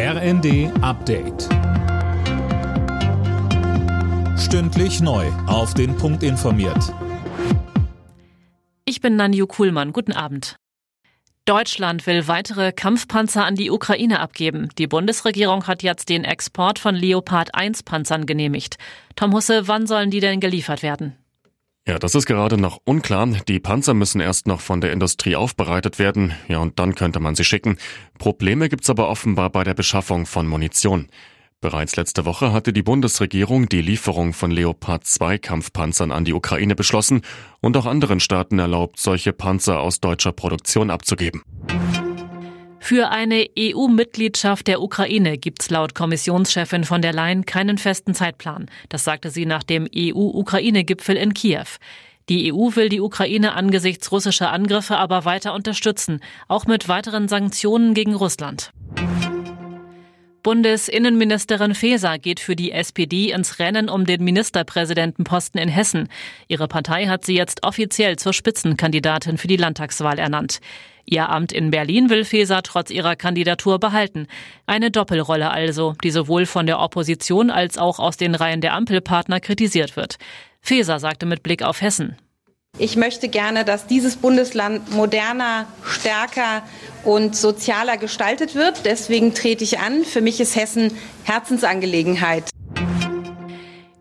RND Update. Stündlich neu. Auf den Punkt informiert. Ich bin Nanju Kuhlmann. Guten Abend. Deutschland will weitere Kampfpanzer an die Ukraine abgeben. Die Bundesregierung hat jetzt den Export von Leopard 1 Panzern genehmigt. Tom Husse, wann sollen die denn geliefert werden? Ja, das ist gerade noch unklar. Die Panzer müssen erst noch von der Industrie aufbereitet werden. Ja, und dann könnte man sie schicken. Probleme gibt's aber offenbar bei der Beschaffung von Munition. Bereits letzte Woche hatte die Bundesregierung die Lieferung von Leopard 2 Kampfpanzern an die Ukraine beschlossen und auch anderen Staaten erlaubt, solche Panzer aus deutscher Produktion abzugeben. Für eine EU-Mitgliedschaft der Ukraine gibt's laut Kommissionschefin von der Leyen keinen festen Zeitplan. Das sagte sie nach dem EU-Ukraine-Gipfel in Kiew. Die EU will die Ukraine angesichts russischer Angriffe aber weiter unterstützen, auch mit weiteren Sanktionen gegen Russland. Bundesinnenministerin Faeser geht für die SPD ins Rennen um den Ministerpräsidentenposten in Hessen. Ihre Partei hat sie jetzt offiziell zur Spitzenkandidatin für die Landtagswahl ernannt. Ihr Amt in Berlin will Faeser trotz ihrer Kandidatur behalten. Eine Doppelrolle also, die sowohl von der Opposition als auch aus den Reihen der Ampelpartner kritisiert wird. Faeser sagte mit Blick auf Hessen. Ich möchte gerne, dass dieses Bundesland moderner, stärker und sozialer gestaltet wird. Deswegen trete ich an. Für mich ist Hessen Herzensangelegenheit.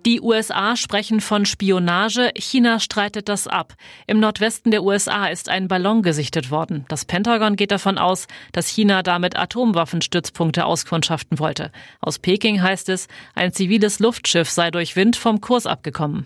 Die USA sprechen von Spionage, China streitet das ab. Im Nordwesten der USA ist ein Ballon gesichtet worden. Das Pentagon geht davon aus, dass China damit Atomwaffenstützpunkte auskundschaften wollte. Aus Peking heißt es, ein ziviles Luftschiff sei durch Wind vom Kurs abgekommen.